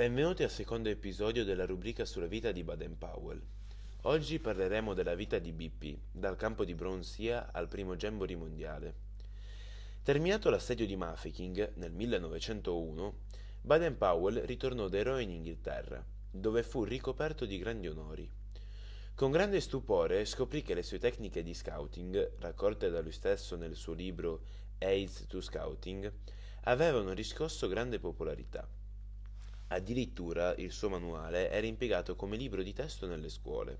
Benvenuti al secondo episodio della rubrica sulla vita di Baden-Powell. Oggi parleremo della vita di BP, dal campo di Bronzia al primo Jamboree mondiale. Terminato l'assedio di Mafeking nel 1901, Baden-Powell ritornò da eroe in Inghilterra, dove fu ricoperto di grandi onori. Con grande stupore scoprì che le sue tecniche di scouting, raccolte da lui stesso nel suo libro Aids to Scouting, avevano riscosso grande popolarità. Addirittura il suo manuale era impiegato come libro di testo nelle scuole.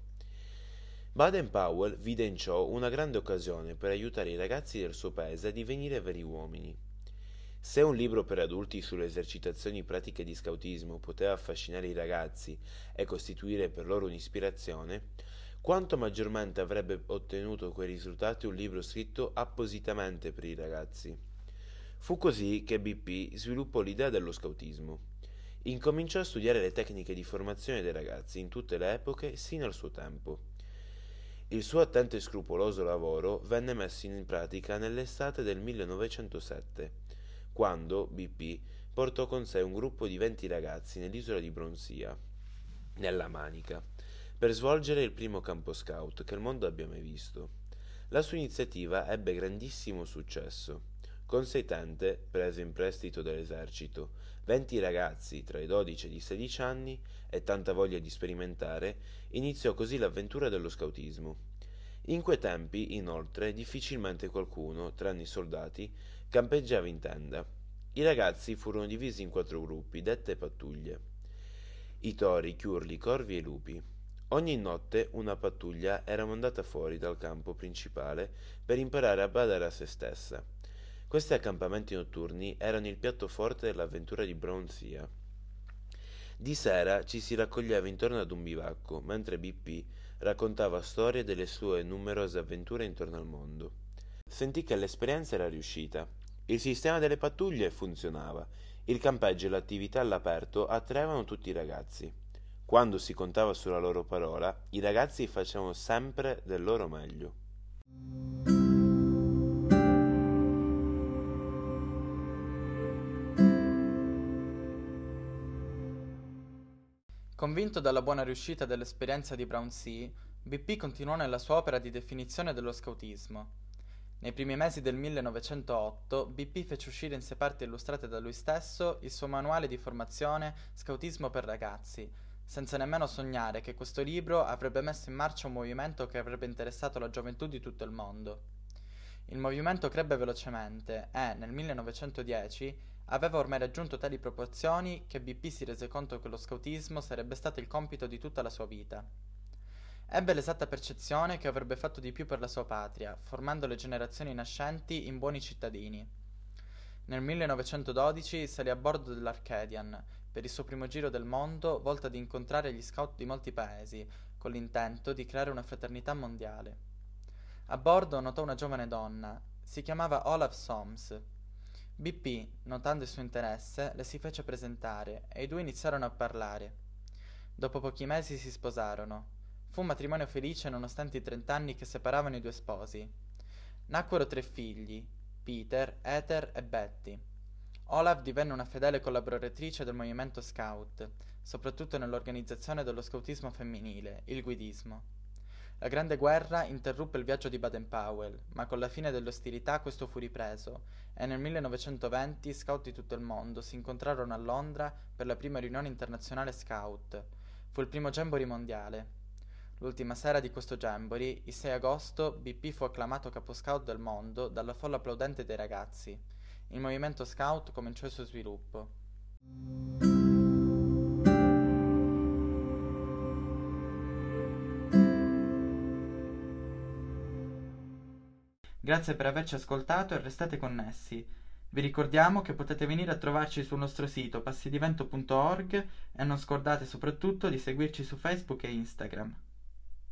Baden-Powell vide in ciò una grande occasione per aiutare i ragazzi del suo paese a divenire veri uomini. Se un libro per adulti sulle esercitazioni pratiche di scautismo poteva affascinare i ragazzi e costituire per loro un'ispirazione, quanto maggiormente avrebbe ottenuto quei risultati un libro scritto appositamente per i ragazzi. Fu così che BP sviluppò l'idea dello scautismo. Incominciò a studiare le tecniche di formazione dei ragazzi in tutte le epoche sino al suo tempo. Il suo attento e scrupoloso lavoro venne messo in pratica nell'estate del 1907 quando BP portò con sé un gruppo di 20 ragazzi nell'isola di Bronzia, nella Manica, per svolgere il primo campo scout che il mondo abbia mai visto. La sua iniziativa ebbe grandissimo successo. Con sei tente, prese in prestito dall'esercito, 20 ragazzi tra i 12 e i 16 anni e tanta voglia di sperimentare, iniziò così l'avventura dello scautismo. In quei tempi, inoltre, difficilmente qualcuno, tranne i soldati, campeggiava in tenda. I ragazzi furono divisi in quattro gruppi, dette pattuglie. I tori, chiurli, corvi e i lupi. Ogni notte una pattuglia era mandata fuori dal campo principale per imparare a badare a se stessa. Questi accampamenti notturni erano il piatto forte dell'avventura di Bronzia. Di sera ci si raccoglieva intorno ad un bivacco, mentre BP raccontava storie delle sue numerose avventure intorno al mondo. Sentì che l'esperienza era riuscita. Il sistema delle pattuglie funzionava. Il campeggio e l'attività all'aperto attraevano tutti i ragazzi. Quando si contava sulla loro parola, i ragazzi facevano sempre del loro meglio. Convinto dalla buona riuscita dell'esperienza di Brownsea, BP continuò nella sua opera di definizione dello scautismo. Nei primi mesi del 1908 BP fece uscire in sei parti illustrate da lui stesso il suo manuale di formazione Scautismo per ragazzi, senza nemmeno sognare che questo libro avrebbe messo in marcia un movimento che avrebbe interessato la gioventù di tutto il mondo. Il movimento crebbe velocemente e, nel 1910, aveva ormai raggiunto tali proporzioni che BP si rese conto che lo scautismo sarebbe stato il compito di tutta la sua vita. Ebbe l'esatta percezione che avrebbe fatto di più per la sua patria, formando le generazioni nascenti in buoni cittadini. Nel 1912 salì a bordo dell'Arcadian per il suo primo giro del mondo volto ad incontrare gli scout di molti paesi, con l'intento di creare una fraternità mondiale. A bordo notò una giovane donna, si chiamava Olaf Soms. BP, notando il suo interesse, le si fece presentare e i due iniziarono a parlare. Dopo pochi mesi si sposarono. Fu un matrimonio felice nonostante i trent'anni che separavano i due sposi. Nacquero tre figli, Peter, Ether e Betty. Olaf divenne una fedele collaboratrice del movimento scout, soprattutto nell'organizzazione dello scoutismo femminile, il guidismo. La Grande Guerra interruppe il viaggio di Baden-Powell, ma con la fine delle ostilità questo fu ripreso e nel 1920 scout di tutto il mondo si incontrarono a Londra per la prima riunione internazionale scout. Fu il primo Jamboree mondiale. L'ultima sera di questo Jamboree, il 6 agosto, BP fu acclamato capo scout del mondo dalla folla applaudente dei ragazzi. Il movimento scout cominciò il suo sviluppo. Grazie per averci ascoltato e restate connessi. Vi ricordiamo che potete venire a trovarci sul nostro sito passidivento.org e non scordate soprattutto di seguirci su Facebook e Instagram.